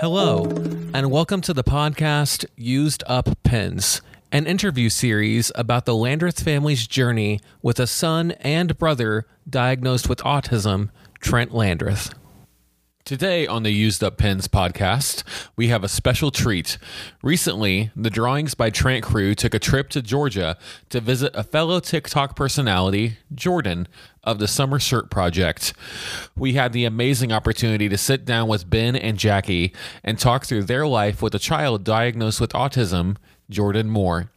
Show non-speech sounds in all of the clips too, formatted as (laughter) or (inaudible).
Hello, and welcome to the podcast Used Up Pens, an interview series about the Landreth family's journey with a son and brother diagnosed with autism, Trent Landreth. Today on the Used Up Pens podcast, we have a special treat. Recently, the Drawings by Trent crew took a trip to Georgia to visit a fellow TikTok personality, Jordyn, of the Summer Shirt Project. We had the amazing opportunity to sit down with Ben and Jackie and talk through their life with a child diagnosed with autism, Jordyn Moore.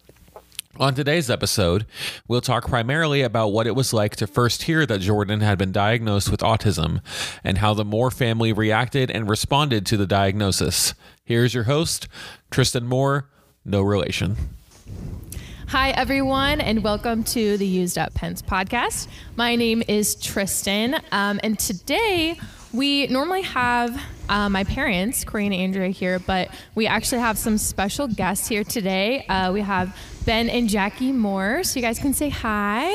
On today's episode, we'll talk primarily about what it was like to first hear that Jordyn had been diagnosed with autism and how the Moore family reacted and responded to the diagnosis. Here's your host, Tristen Moore, no relation. Hi, everyone, and welcome to the Used Up Pens podcast. My name is Tristen, um, and today we normally have uh, my parents, Corey and Andrea, here, but we actually have some special guests here today. Uh, we have Ben and Jackie Moore, so you guys can say hi.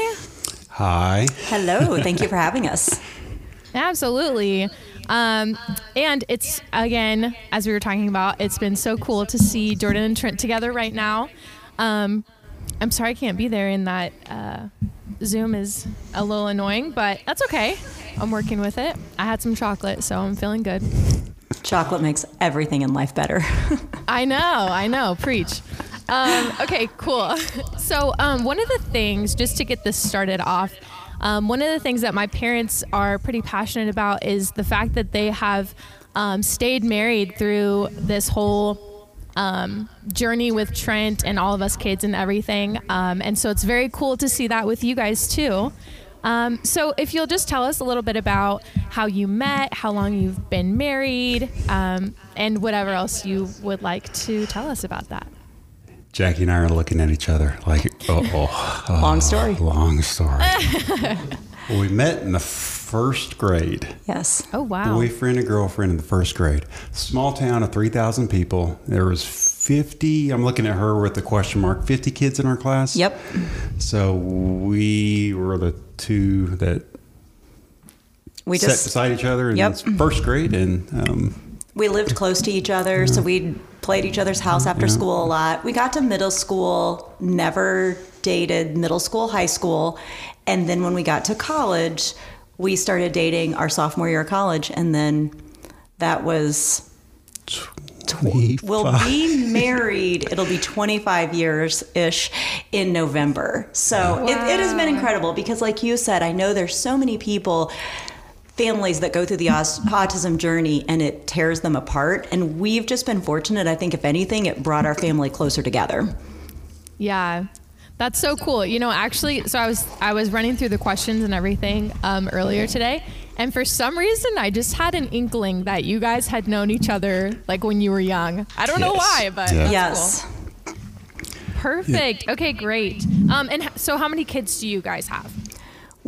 Hi. Hello. Thank you for having us. (laughs) Absolutely. Um, and it's, again, as we were talking about, it's been so cool to see Jordyn and Trent together right now. Um, I'm sorry I can't be there in that. Uh, Zoom is a little annoying, but that's okay. I'm working with it. I had some chocolate, so I'm feeling good. Chocolate makes everything in life better. (laughs) I know, I know. Preach. Um, okay, cool. (laughs) So, um, one of the things, just to get this started off, um, one of the things that my parents are pretty passionate about is the fact that they have um, stayed married through this whole um, journey with Trent and all of us kids and everything. Um, and so it's very cool to see that with you guys too. Um, so if you'll just tell us a little bit about how you met, how long you've been married, um, and whatever else you would like to tell us about that. Jackie and I are looking at each other like, oh, oh, oh Long story. Long story. (laughs) we met in the first grade. Yes. Oh wow! Boyfriend and girlfriend in the first grade. Small town of 3,000 people. There was 50, I'm looking at her with the question mark, 50 kids in our class. Yep. So we were the two that We sat just beside each other in Yep. first grade. And um, we lived close to each other, so we played each other's house after Yeah. school a lot. We got to middle school, never dated middle school, high school, and then when we got to college, we started dating our sophomore year of college, and then that was 25. We'll be married. It'll be 25 years ish in November. So it, it has been incredible because, like you said, I know there's so many people, families that go through the autism journey and it tears them apart. And we've just been fortunate. I think, if anything, it brought our family closer together. Yeah. That's so cool. You know, actually, so I was I was running through the questions and everything um, earlier today, and for some reason, I just had an inkling that you guys had known each other like when you were young. I don't know why, but Yeah. yes. cool. Perfect. Okay, great. Um, and h- so, how many kids do you guys have?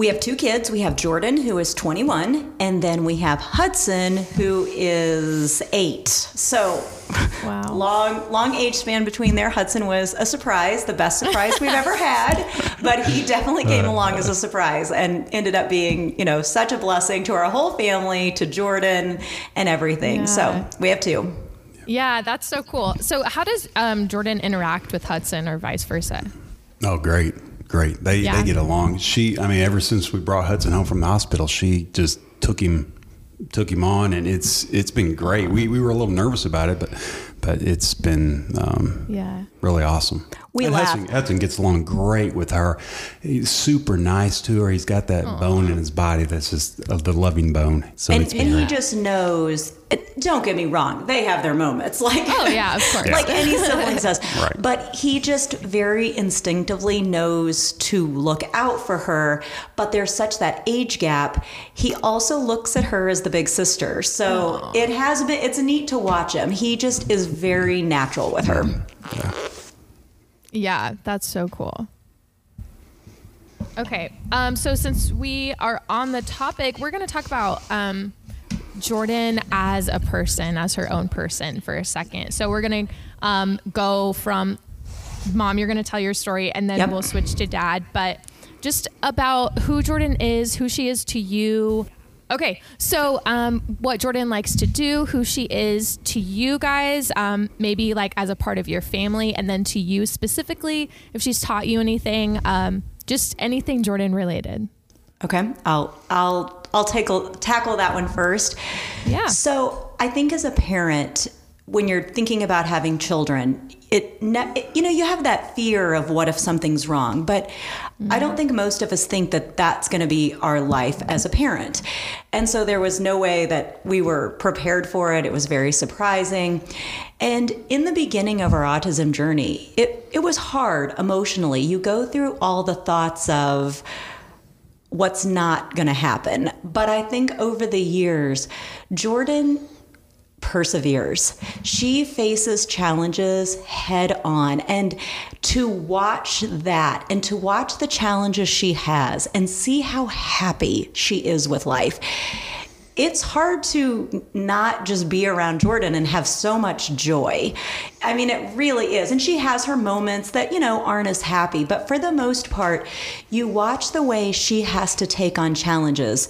We have two kids. We have Jordyn, who is 21, and then we have Hudson, who is eight. So, (laughs) Wow. long, long age span between there. Hudson was a surprise, the best surprise we've ever had, but he definitely came along as a surprise and ended up being, you know, such a blessing to our whole family, to Jordyn, and everything. Yeah. So, we have two. Yeah, that's so cool. So, how does um, Jordyn interact with Hudson, or vice versa? Oh, great, great. They Yeah. they get along. She, I mean, ever since we brought Hudson home from the hospital, she just took him took him on, and it's it's been great. We we were a little nervous about it, but but it's been um, Yeah. really awesome. We and. Hudson, Hudson gets along great with her. He's super nice to her. He's got that bone in his body that's just uh, the loving bone. So And, it's and he just knows. Don't get me wrong; they have their moments. (laughs) Like, Oh yeah, of course. like any sibling does. (laughs) Right. But he just very instinctively knows to look out for her. But there's such that age gap. He also looks at her as the big sister. So it has been. It's neat to watch him. He just is very natural with her. Yeah, that's so cool. Okay, um, so since we are on the topic, we're going to talk about um, Jordyn as a person, as her own person for a second. So we're going to um, go from mom, you're going to tell your story, and then Yep. we'll switch to dad. But just about who Jordyn is, who she is to you. Okay, so um, what Jordyn likes to do, who she is to you guys, um, maybe like as a part of your family, and then to you specifically, if she's taught you anything, um, just anything Jordyn related. Okay, I'll I'll I'll take tackle that one first. Yeah. So I think as a parent, when you're thinking about having children, it, it you know you have that fear of what if something's wrong, but I don't mm-hmm. think most of us think that that's going to be our life as a parent. And so there was no way that we were prepared for it. It was very surprising. And in the beginning of our autism journey, it, it was hard emotionally. You go through all the thoughts of, what's not going to happen. But I think over the years, Jordyn perseveres. She faces challenges head on. And to watch that and to watch the challenges she has and see how happy she is with life. It's hard to not just be around Jordyn and have so much joy. I mean, it really is. And she has her moments that, you know, aren't as happy. But for the most part, you watch the way she has to take on challenges,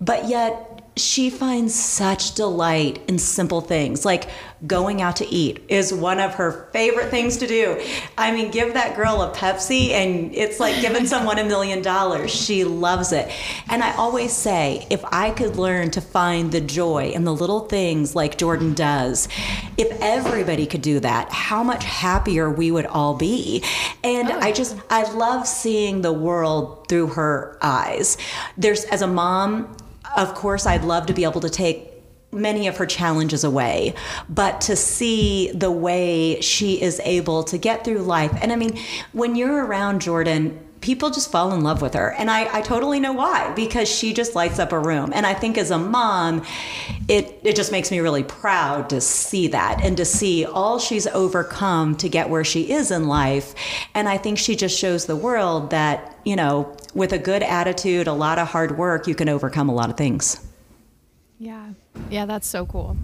but yet she finds such delight in simple things like going out to eat is one of her favorite things to do. I mean, give that girl a Pepsi and it's like giving (laughs) someone a million dollars. She loves it. And I always say, if I could learn to find the joy in the little things like Jordyn does, if everybody could do that, how much happier we would all be. And oh. I just, I love seeing the world through her eyes. There's, as a mom, of course, I'd love to be able to take many of her challenges away, but to see the way she is able to get through life. And I mean, when you're around Jordyn, people just fall in love with her. And I, I totally know why, because she just lights up a room. And I think as a mom, it, it just makes me really proud to see that and to see all she's overcome to get where she is in life. And I think she just shows the world that, you know, with a good attitude, a lot of hard work, you can overcome a lot of things. Yeah. Yeah, that's so cool.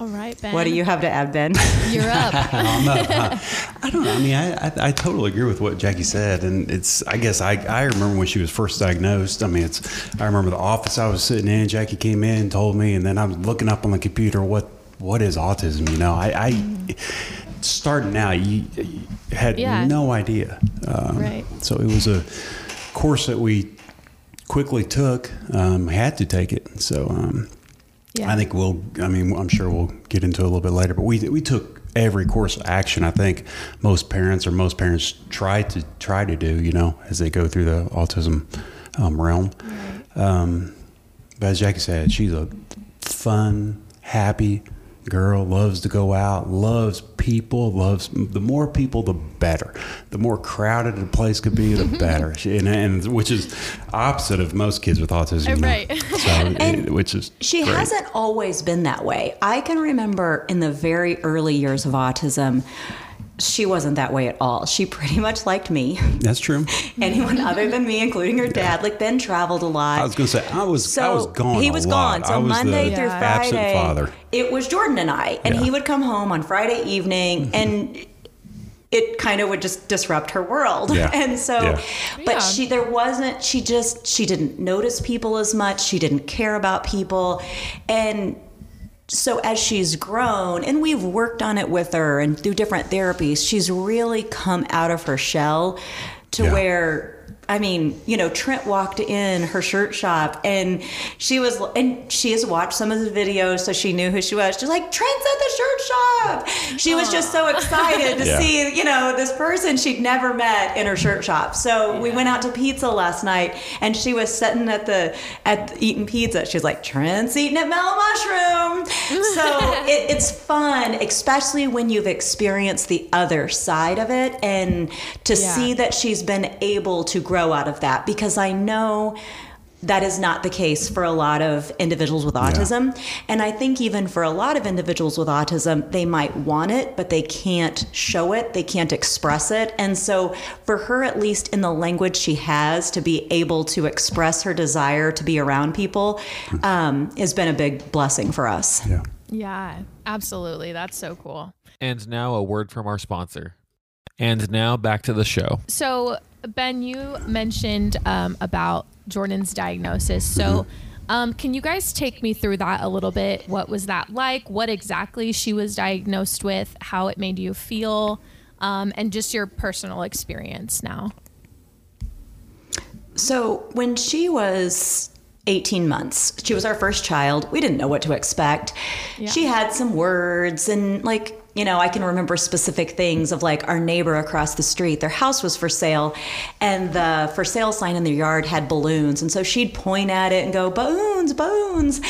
All right, Ben. What do you have to add, Ben? (laughs) You're up. (laughs) I don't know. I mean, I, I, I totally agree with what Jackie said, and it's. I guess I, I remember when she was first diagnosed. I mean, it's. I remember the office I was sitting in. Jackie came in, and told me, and then I was looking up on the computer what what is autism. You know, I, I starting out, you, you had Yeah. no idea. Um, Right. So it was a course that we quickly took. Um, had to take it. So. Um, Yeah. I think we'll. I mean, I'm sure we'll get into it a little bit later. But we we took every course of action. I think most parents or most parents try to try to do. You know, as they go through the autism um, realm. Um, but as Jackie said, she's a fun, happy girl. Loves to go out. Loves people. Loves the more people, the better. The more crowded a place could be, the (laughs) better. She, and, and which is opposite of most kids with autism. you know. Right. So, (laughs) And which is She great. hasn't always been that way. I can remember in the very early years of autism, she wasn't that way at all. She pretty (laughs) much liked me. That's true. (laughs) Anyone other than me, including her dad. Like Ben traveled a lot. I was going to say I was so I was gone. He a was lot. gone. So I was Monday the through Yeah. Friday, father. it was Jordyn and I, and Yeah. he would come home on Friday evening, Mm-hmm. and it kind of would just disrupt her world. Yeah. (laughs) And so, Yeah. but Yeah. she there wasn't. She just she didn't notice people as much. She didn't care about people, and so as she's grown and we've worked on it with her and through different therapies she's really come out of her shell to Yeah. where I mean, you know, Trent walked in her shirt shop and she was, and she has watched some of the videos, so she knew who she was. She's like, Trent's at the shirt shop. She was just so excited to (laughs) Yeah. see, you know, this person she'd never met in her shirt shop. So we went out to pizza last night and she was sitting at the, at eating pizza. She's like, Trent's eating at Mellow Mushroom. So (laughs) it, it's fun, especially when you've experienced the other side of it and to Yeah. see that she's been able to grow out of that because I know that is not the case for a lot of individuals with autism. And I think even for a lot of individuals with autism, they might want it, but they can't show it, they can't express it. And so for her, at least in the language she has, to be able to express her desire to be around people um, has been a big blessing for us. Yeah. Yeah, absolutely. That's so cool. And now a word from our sponsor. And now back to the show. So, Ben, you mentioned um, about Jordyn's diagnosis. So, um, can you guys take me through that a little bit? What was that like? What exactly she was diagnosed with? How it made you feel? Um, and just your personal experience now. So when she was 18 months, she was our first child. We didn't know what to expect. Yeah. She had some words and like you know, I can remember specific things of like our neighbor across the street, their house was for sale, and the for sale sign in their yard had balloons. And so she'd point at it and go, balloons, balloons.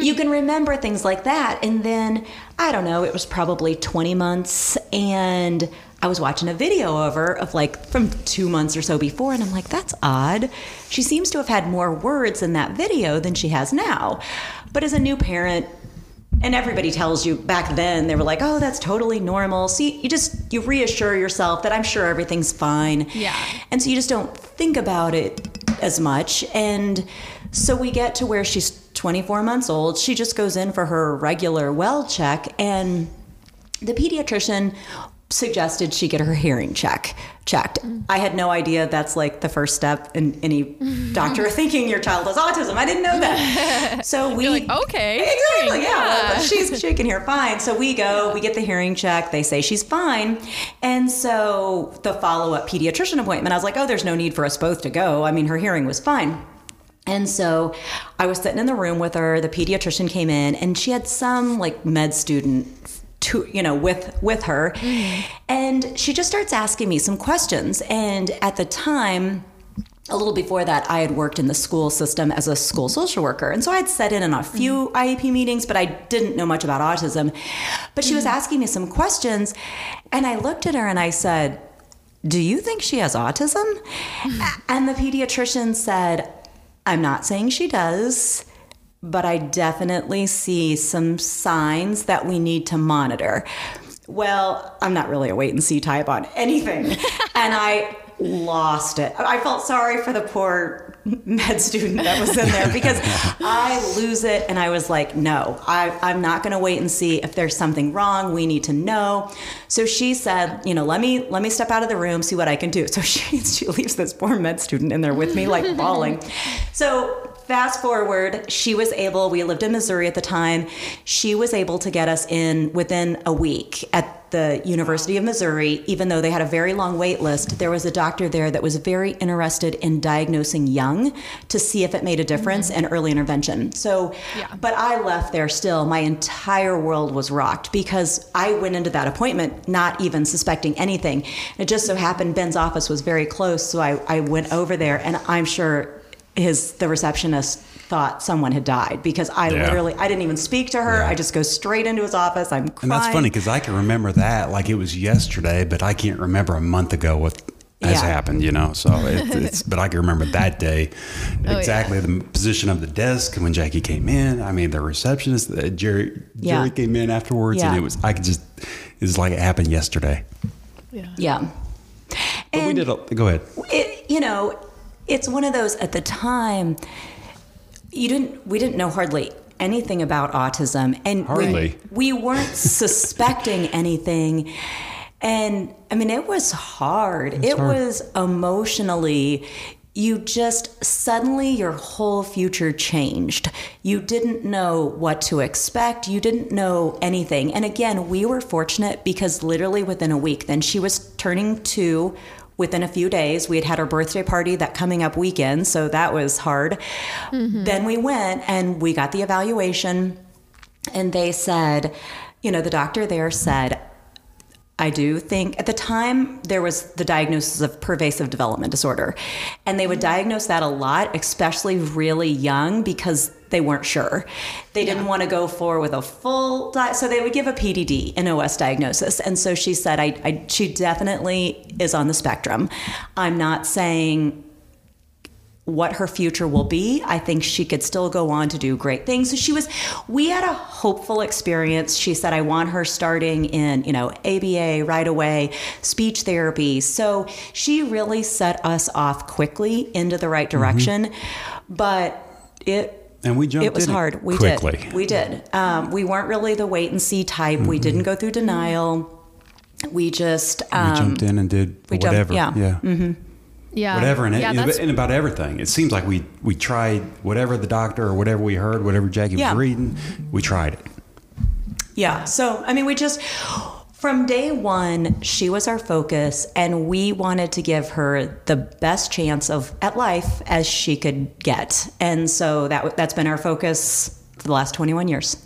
you can remember things like that. And then, I don't know, it was probably 20 months, and I was watching a video of her of like from two months or so before, and I'm like, that's odd. She seems to have had more words in that video than she has now. But as a new parent, and everybody tells you back then they were like oh that's totally normal. You, you, just you reassure yourself that i'm sure everything's fine. Yeah. and so you just don't think about it as much. And so we get to where she's 24 months old. She just goes in for her regular well check. And the pediatrician suggested she get her hearing check checked. I had no idea that's like the first step in any doctor (laughs) thinking your child has autism. I didn't know that. (laughs) So we like, okay, (laughs) exactly yeah. yeah. She's shaking here fine. So we go, we get the hearing check. They say she's fine, and so the follow up pediatrician appointment. I was like, oh, there's no need for us both to go. I mean, her hearing was fine. And so I was sitting in the room with her. The pediatrician came in, and she had some like med student to you know with with her. And she just starts asking me some questions. And at the time a little before that i had worked in the school system as a school social worker. And so i'd set in on a few mm-hmm. iep meetings but i didn't know much about autism. But she was mm-hmm. asking me some questions. And i looked at her and i said do you think she has autism? Mm-hmm. And the pediatrician said i'm not saying she does but I definitely see some signs that we need to monitor. Well, I'm not really a wait and see type on anything. (laughs) and I lost it. I felt sorry for the poor med student that was in there because (laughs) I lose it and I was like, no, I, I'm not going to wait and see if there's something wrong. We need to know. So she said, you know, let me let me step out of the room, see what I can do. So (laughs) she she leaves this poor med student in there with me, like bawling. So fast forward, she was able, we lived in Missouri at the time, she was able to get us in within a week at the University of Missouri, even though they had a very long wait list. There was a doctor there that was very interested in diagnosing young to see if it made a difference mm-hmm. and early intervention. So, Yeah. but I left there still. My entire world was rocked because I went into that appointment not even suspecting anything. It just so happened Ben's office was very close, so I, I went over there, and I'm sure his the receptionist thought someone had died because I Yeah. literally I didn't even speak to her. Yeah. I just go straight into his office. I'm crying. And that's funny because I can remember that like it was yesterday, but I can't remember a month ago what has Yeah. happened. You know, so it, (laughs) it's but I can remember that day Oh, exactly the position of the desk when Jackie came in. I mean, the receptionist, uh, Jerry, Yeah. Jerry came in afterwards, and it was I could just it's like it happened yesterday. Yeah. Yeah. But we did. A, go ahead. it, you know, it's one of those at the time you didn't we didn't know hardly anything about autism and Hardly. we, we weren't (laughs) suspecting anything and I mean it was hard. it hard. was emotionally you just suddenly your whole future changed. You didn't know what to expect. You didn't know anything. And again, we were fortunate because literally within a week, then she was turning two within a few days. We had had our birthday party that coming up weekend, so that was hard. Mm-hmm. Then we went and we got the evaluation, and they said, you know, the doctor there said, I do think at the time there was the diagnosis of pervasive development disorder. And they would mm-hmm. diagnose that a lot, especially really young, because they weren't sure. They didn't want to go for with a full di- so they would give a PDD, an OS diagnosis. And so she said, I, I she definitely is on the spectrum. I'm not saying what her future will be. I think she could still go on to do great things. So she was, we had a hopeful experience. She said, I want her starting in, you know, ABA right away, speech therapy. So she really set us off quickly into the right mm-hmm. direction. But it, And we jumped it was in hard. We quickly. did. We did. Um, we weren't really the wait and see type. We didn't go through denial. We just um, we jumped in and did we jumped- whatever. yeah. yeah. Yeah. whatever and, yeah, it, that's, and about everything. It seems like we we tried whatever the doctor or whatever we heard, whatever Jackie Yeah. was reading, we tried it. Yeah. So, I mean, we just, from day one, she was our focus, and we wanted to give her the best chance of at life as she could get. And so that that's been our focus for the last 21 years.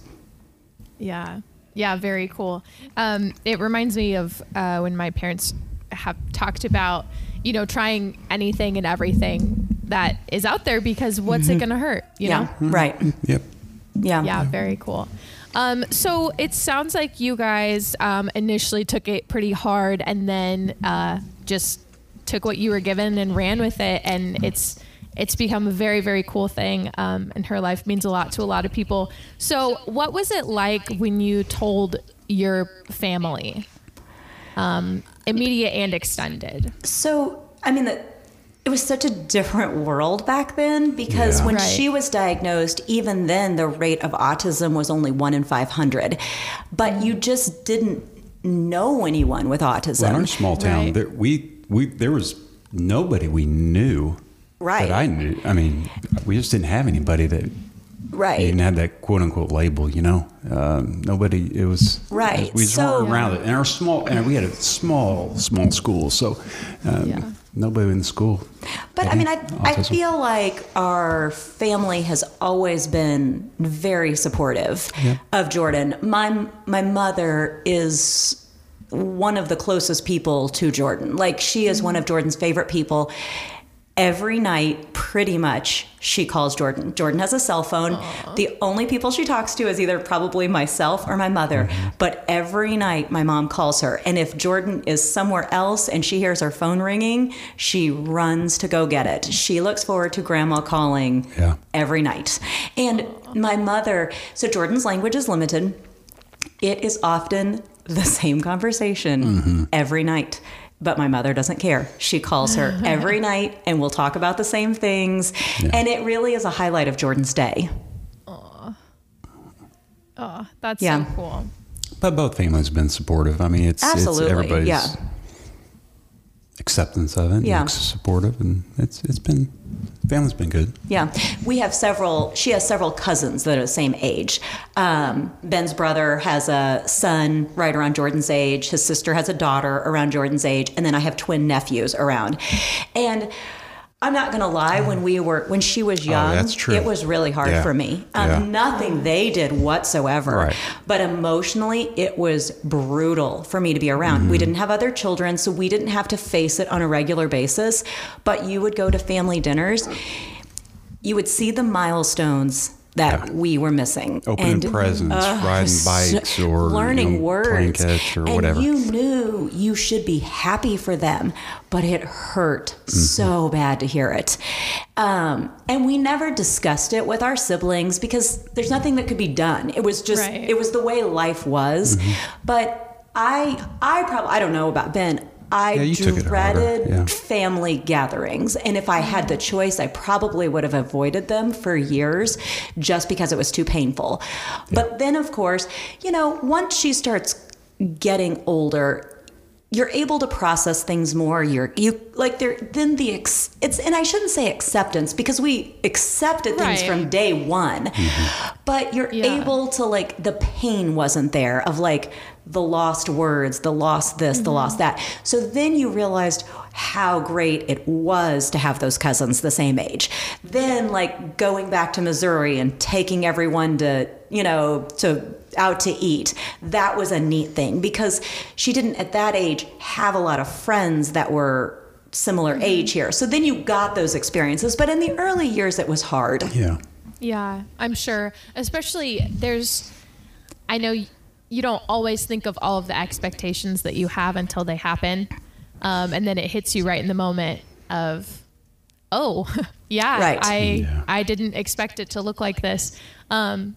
Yeah. Yeah, very cool. Um, it reminds me of uh, when my parents have talked about, you know, trying anything and everything that is out there because what's it going to hurt? You yeah. know? Right. Yep. Yeah. Yeah, very cool. Um, so it sounds like you guys um, initially took it pretty hard and then uh, just took what you were given and ran with it, and it's it's become a very very cool thing. Um, and her life means a lot to a lot of people. So what was it like when you told your family, um, immediate and extended? So, I mean, the, it was such a different world back then because Yeah. when Right. she was diagnosed, even then the rate of autism was only one in 500. But you just didn't know anyone with autism. Well, in our small town, Right. there, we we there was nobody we knew Right. that I knew. I mean, we just didn't have anybody that right. even had that quote unquote label. You know, um, nobody. It was Right. We just So- weren't around it. And our small, and we had a small small school, so um, Yeah. Nobody in the school. But I mean, I, I feel like our family has always been very supportive of Jordyn. My my mother is one of the closest people to Jordyn. Like she is one of Jordyn's favorite people. Every night, pretty much, she calls Jordyn. Jordyn has a cell phone. The only people she talks to is either probably myself or my mother. Mm-hmm. But every night, my mom calls her. And if Jordyn is somewhere else and she hears her phone ringing, she runs to go get it. She looks forward to grandma calling Yeah. every night. And my mother, so Jordyn's language is limited. It is often the same conversation mm-hmm. every night. But my mother doesn't care. She calls her (laughs) every night and we'll talk about the same things. And it really is a highlight of Jordyn's day. Oh, that's Yeah. so cool. But both families have been supportive. I mean, it's Absolutely, it's everybody's yeah. Acceptance of it. Yeah. and supportive, and it's it's been family's been good. Yeah, we have several. She has several cousins that are the same age. Um, Ben's brother has a son right around Jordyn's age. His sister has a daughter around Jordyn's age, and then I have twin nephews around. And I'm not gonna lie, when we were when she was young, Oh, that's true. it was really hard Yeah. for me. Um, Yeah. Nothing they did whatsoever, Right. but emotionally, it was brutal for me to be around. Mm-hmm. We didn't have other children, so we didn't have to face it on a regular basis. But you would go to family dinners, you would see the milestones that Yeah. we were missing. Opening presents, riding (laughs) bikes, or learning you know, words, playing catch, or and whatever. you knew you should be happy for them, but it hurt Mm-hmm. so bad to hear it. Um, and we never discussed it with our siblings because there's nothing that could be done. It was just Right. it was the way life was. Mm-hmm. But I I probably I don't know about Ben. I Yeah, you took it dreaded yeah. family gatherings. And if I had the choice, I probably would have avoided them for years just because it was too painful. But then, of course, you know, once she starts getting older, you're able to process things more. You're you like there then the ex, it's and I shouldn't say acceptance because we accepted things Right. from day one, mm-hmm. but you're Yeah. able to like the pain wasn't there of like the lost words, the lost this, the lost mm-hmm. that. So then you realized how great it was to have those cousins the same age. Then like going back to Missouri and taking everyone to, you know, to out to eat. That was a neat thing because she didn't at that age have a lot of friends that were similar mm-hmm. age here. So then you got those experiences, but in the early years it was hard. Yeah. Yeah, I'm sure. Especially there's, I know y- you don't always think of all of the expectations that you have until they happen. Um, and then it hits you right in the moment of, oh, (laughs) yeah, Right. I, Yeah. I didn't expect it to look like this. Um,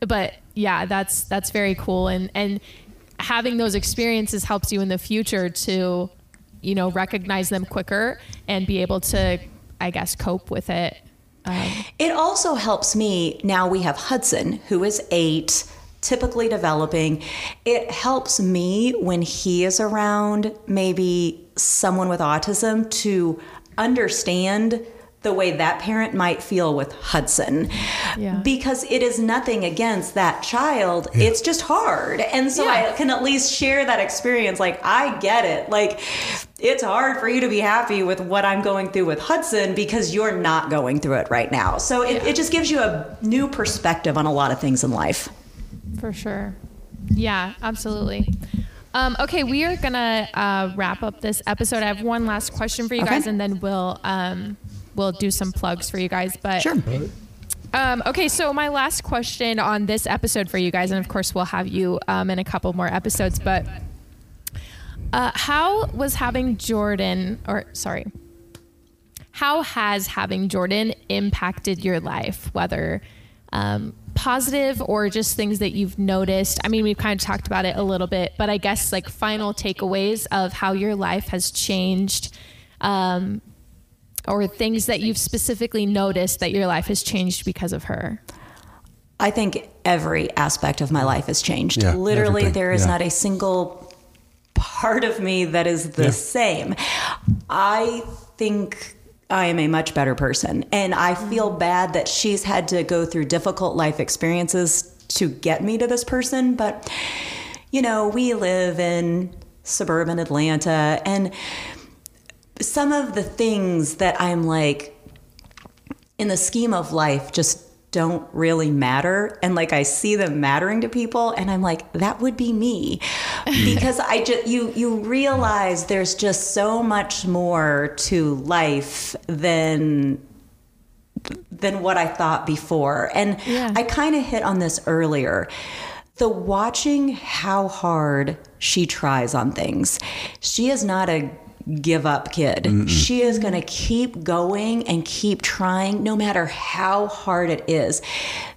but yeah, that's, that's very cool. And, and having those experiences helps you in the future to, you know, recognize them quicker and be able to, I guess, cope with it It also helps me now we have Hudson, who is eight, typically developing. It helps me when he is around, maybe someone with autism, to understand the way that parent might feel with Hudson. Yeah. Because it is nothing against that child. It's just hard. And so Yeah. I can at least share that experience. Like, I get it. Like, it's hard for you to be happy with what I'm going through with Hudson because you're not going through it right now. So it, it just gives you a new perspective on a lot of things in life. For sure. Yeah, absolutely. Um, okay, we are gonna uh, wrap up this episode. I have one last question for you Okay. guys, and then we'll um, we'll do some plugs for you guys. But Um, okay, so my last question on this episode for you guys, and of course we'll have you um, in a couple more episodes. But uh, how was having Jordyn, or sorry, how has having Jordyn impacted your life, whether um, positive or just things that you've noticed? I mean, we've kind of talked about it a little bit, but I guess like final takeaways of how your life has changed. Um, or things that you've specifically noticed that your life has changed because of her. I think every aspect of my life has changed. Yeah, Literally, everything, there is yeah. not a single part of me that is the Yeah. same. I think I am a much better person. And I mm-hmm. feel bad that she's had to go through difficult life experiences to get me to this person. But, you know, we live in suburban Atlanta and some of the things that I'm like, in the scheme of life just don't really matter. And like I see them mattering to people and I'm like that would be me. (laughs) Because I just you you realize there's just so much more to life than than what I thought before. And Yeah. I kind of hit on this earlier. The watching how hard she tries on things. She is not a give up kid she is going to keep going and keep trying no matter how hard it is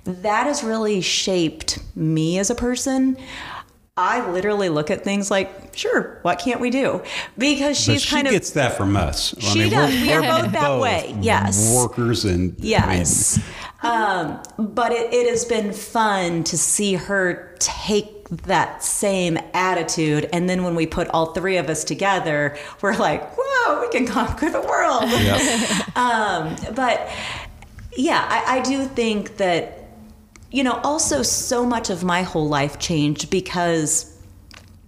that has really shaped me as a person i literally look at things like sure what can't we do because she's she kind of gets that from us. She does. We are both that way. Yes. Workers and I mean, Yes. um, but it, it has been fun to see her take that same attitude. And then when we put all three of us together, we're like, whoa, we can conquer the world. (laughs) um, but yeah, I, I do think that, you know, also so much of my whole life changed because.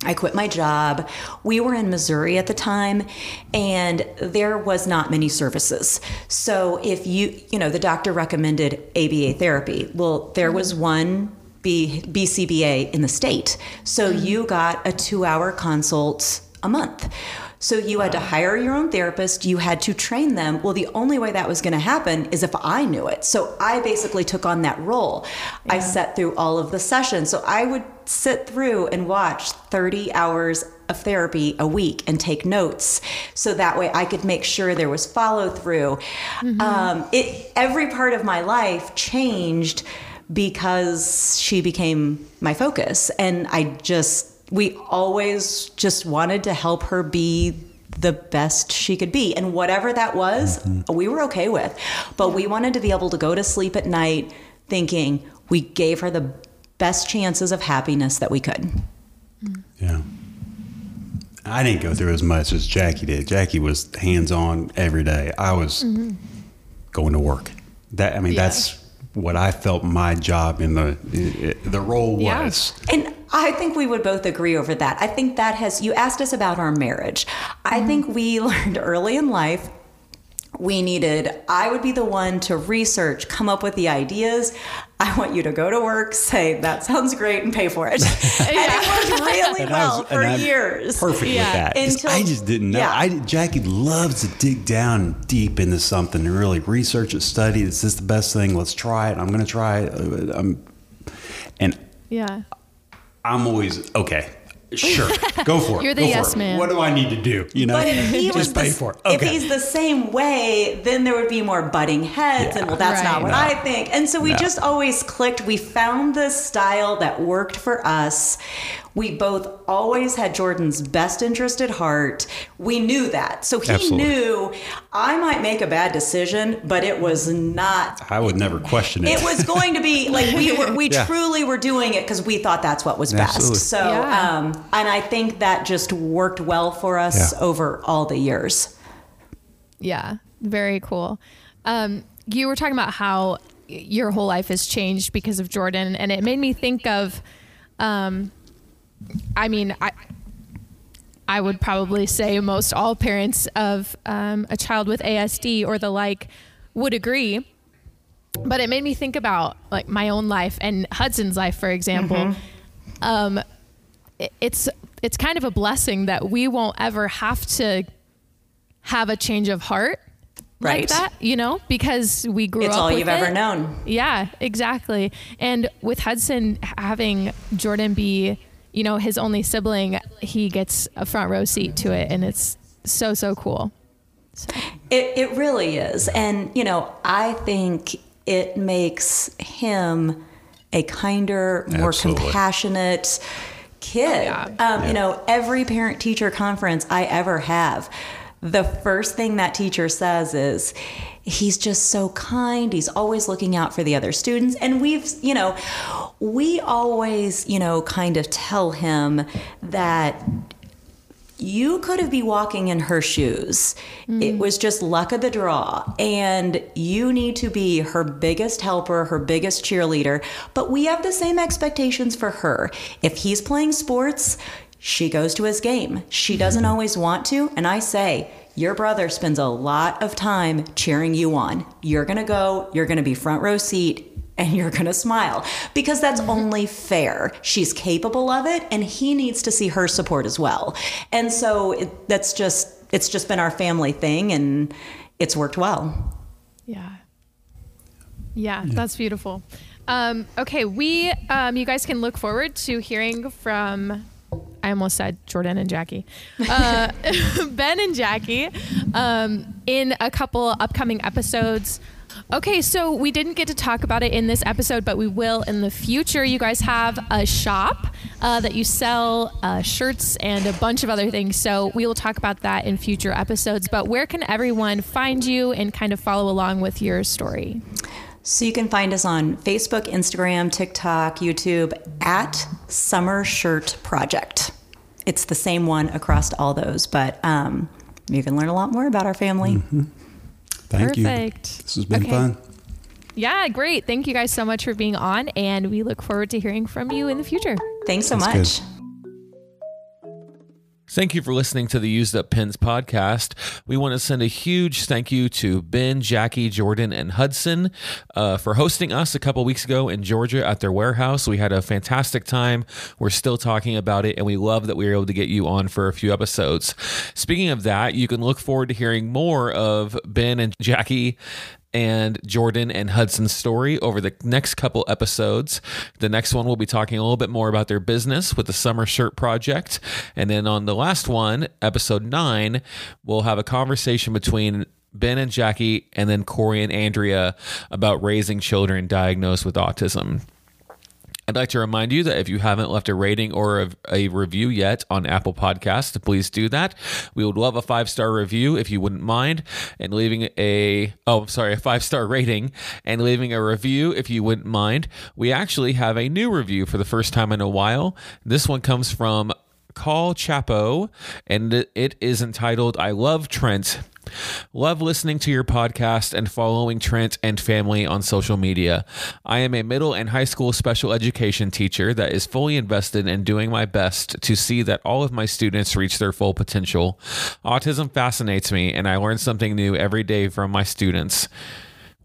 I quit my job. We were in Missouri at the time and there was not many services. So if you, you know, the doctor recommended ABA therapy. Well, there was one B, BCBA in the state. So you got a 2-hour consult a month. So you had to hire your own therapist, you had to train them. Well, the only way that was going to happen is if I knew it. So I basically took on that role. I sat through all of the sessions. So I would sit through and watch 30 hours of therapy a week and take notes so that way I could make sure there was follow through. Um, it every part of my life changed because she became my focus and I just we always just wanted to help her be the best she could be and whatever that was mm-hmm. we were okay with but we wanted to be able to go to sleep at night thinking we gave her the best chances of happiness that we could mm-hmm. Yeah. I didn't go through as much as Jackie did. Jackie was hands on every day. I was mm-hmm. going to work. That I mean, Yeah. that's what I felt my job in the the role Yeah. was. And I think we would both agree over that. I think that has, you asked us about our marriage. I mm-hmm. think we (laughs) learned early in life we needed, I would be the one to research, come up with the ideas. I want you to go to work, say, that sounds great, and pay for it. (laughs) and it worked really And I well was- for and I'm years. Perfect Yeah. with that. Until- I just didn't know. yeah. I Jackie loves to dig down deep into something and really research it, study. Is this the best thing? Let's try it. I'm going to try it. I'm, and Yeah. I'm always okay. Sure, go for it. You're the go yes man. What do I need to do? You know, But if he just pay the, for it. Okay. if he's the same way, then there would be more butting heads, Yeah. and well, that's Right. not what No. I think. And so we No. just always clicked. We found the style that worked for us. We both always had Jordyn's best interest at heart. We knew that. So he Absolutely. knew I might make a bad decision, but it was not I would never question it. it was going to be like we were we (laughs) Yeah. truly were doing it because we thought that's what was Absolutely. best so Yeah. um and i think that just worked well for us Yeah. over all the years Yeah, very cool. Um, you were talking about how your whole life has changed because of Jordyn, and it made me think of, um, I mean, I. I would probably say most all parents of um, a child with ASD or the like would agree. But it made me think about like my own life and Hudson's life, for example. Um, it- it's it's kind of a blessing that we won't ever have to have a change of heart like that, you know, because we grew it's up. It's all with you've ever known Yeah, exactly. And with Hudson having Jordyn be, you know, his only sibling, he gets a front row seat to it, and it's so so cool. It, it really is. And, you know, I think it makes him a kinder, more Absolutely. compassionate kid. yeah. Um, You know, every parent teacher conference I ever have, the first thing that teacher says is, he's just so kind. He's always looking out for the other students. And we've, you know, we always, you know, kind of tell him that you could have been walking in her shoes. It hmm. was just luck of the draw. And you need to be her biggest helper, her biggest cheerleader. But we have the same expectations for her. If he's playing sports, she goes to his game. She hmm. doesn't always want to. And I say, your brother spends a lot of time cheering you on. You're going to go, you're going to be front row seat, and you're going to smile because that's only fair. She's capable of it and he needs to see her support as well. And so it, that's just it's just been our family thing and it's worked well. Yeah. Yeah, that's beautiful. Um, okay, we um, you guys can look forward to hearing from. I almost said Jordyn and Jackie, uh, (laughs) Ben and Jackie, um, in a couple upcoming episodes. Okay, so we didn't get to talk about it in this episode, but we will in the future. You guys have a shop uh, that you sell uh, shirts and a bunch of other things. So we will talk about that in future episodes. But where can everyone find you and kind of follow along with your story? So you can find us on Facebook, Instagram, TikTok, YouTube at Summer Shirt Project. It's the same one across all those, but um, you can learn a lot more about our family. Thank you. Perfect. This has been Okay. fun. Yeah, great. Thank you guys so much for being on, and we look forward to hearing from you in the future. Thanks so That's much. good. Thank you for listening to the Used Up Pens podcast. We want to send a huge thank you to Ben, Jackie, Jordyn, and Hudson uh, for hosting us a couple weeks ago in Georgia at their warehouse. We had a fantastic time. We're still talking about it, and we love that we were able to get you on for a few episodes. Speaking of that, you can look forward to hearing more of Ben and Jackie and Jordyn and Hudson's story over the next couple episodes. The next one, we'll be talking a little bit more about their business with the Summer Shirt Project. And then on the last one, episode nine, we'll have a conversation between Ben and Jackie and then Corey and Andrea about raising children diagnosed with autism. I'd like to remind you that if you haven't left a rating or a, a review yet on Apple Podcasts, please do that. We would love a five star review if you wouldn't mind, and leaving a oh, I'm sorry, a five star rating and leaving a review if you wouldn't mind. We actually have a new review for the first time in a while. This one comes from Call Chapo, and it is entitled "I Love Trent." Love listening to your podcast and following Trent and family on social media. I am a middle and high school special education teacher that is fully invested in doing my best to see that all of my students reach their full potential. Autism fascinates me, and I learn something new every day from my students.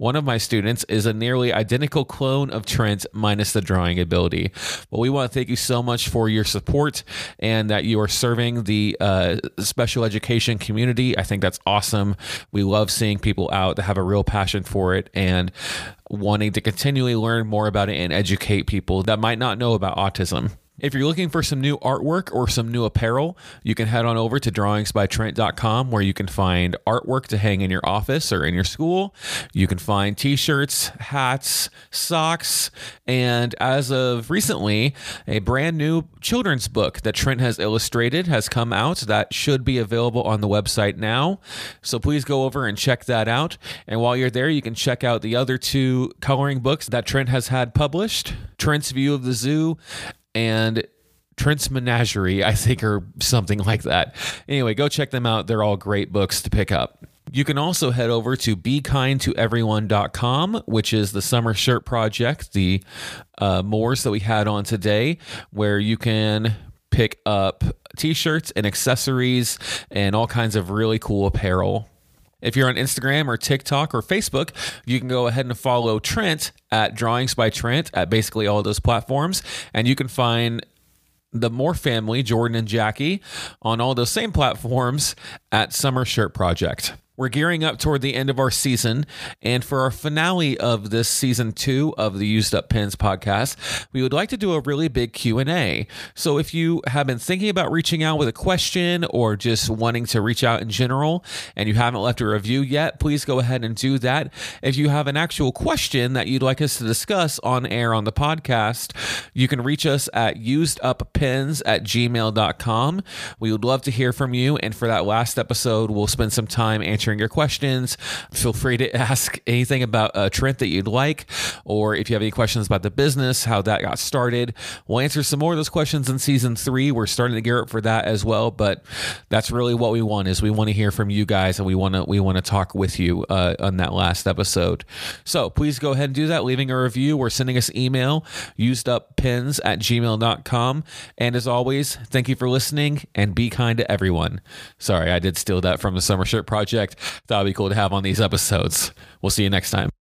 One of my students is a nearly identical clone of Trent, minus the drawing ability. But we want to thank you so much for your support and that you are serving the uh, special education community. I think that's awesome. We love seeing people out that have a real passion for it and wanting to continually learn more about it and educate people that might not know about autism. If you're looking for some new artwork or some new apparel, you can head on over to drawingsbytrent.com where you can find artwork to hang in your office or in your school. You can find t shirts, hats, socks, and as of recently, a brand new children's book that Trent has illustrated has come out that should be available on the website now. So please go over and check that out. And while you're there, you can check out the other two coloring books that Trent has had published Trent's View of the Zoo and Trent's Menagerie, I think, or something (laughs) like that. Anyway, go check them out. They're all great books to pick up. You can also head over to bekindtoeveryone.com, which is the summer shirt project, the uh, Moores that we had on today, where you can pick up t shirts and accessories and all kinds of really cool apparel. If you're on Instagram or TikTok or Facebook, you can go ahead and follow Trent at Drawings by Trent at basically all those platforms. And you can find the Moore family, Jordyn and Jackie, on all those same platforms at Summer Shirt Project. We're gearing up toward the end of our season, and for our finale of this season two of the Used Up Pens podcast, we would like to do a really big Q and A. So, if you have been thinking about reaching out with a question or just wanting to reach out in general, and you haven't left a review yet, please go ahead and do that. If you have an actual question that you'd like us to discuss on air on the podcast, you can reach us at useduppens at gmail.com. We would love to hear from you, and for that last episode, we'll spend some time answering answering your questions. Feel free to (laughs) ask anything about uh, Trent that you'd like, or if you have any questions about the business, how that got started. We'll answer some more of those questions in season three. We're starting to gear up for that as well, but that's really what we want is we want to hear from you guys and we want to we want to talk with you uh, on that last episode. So please go ahead and do that, leaving a review or sending us email, useduppens at gmail.com. And as always, thank you for listening and be kind to everyone. Sorry, I did steal that from the Summer Shirt Project. That would be cool to have on these episodes. We'll see you next time.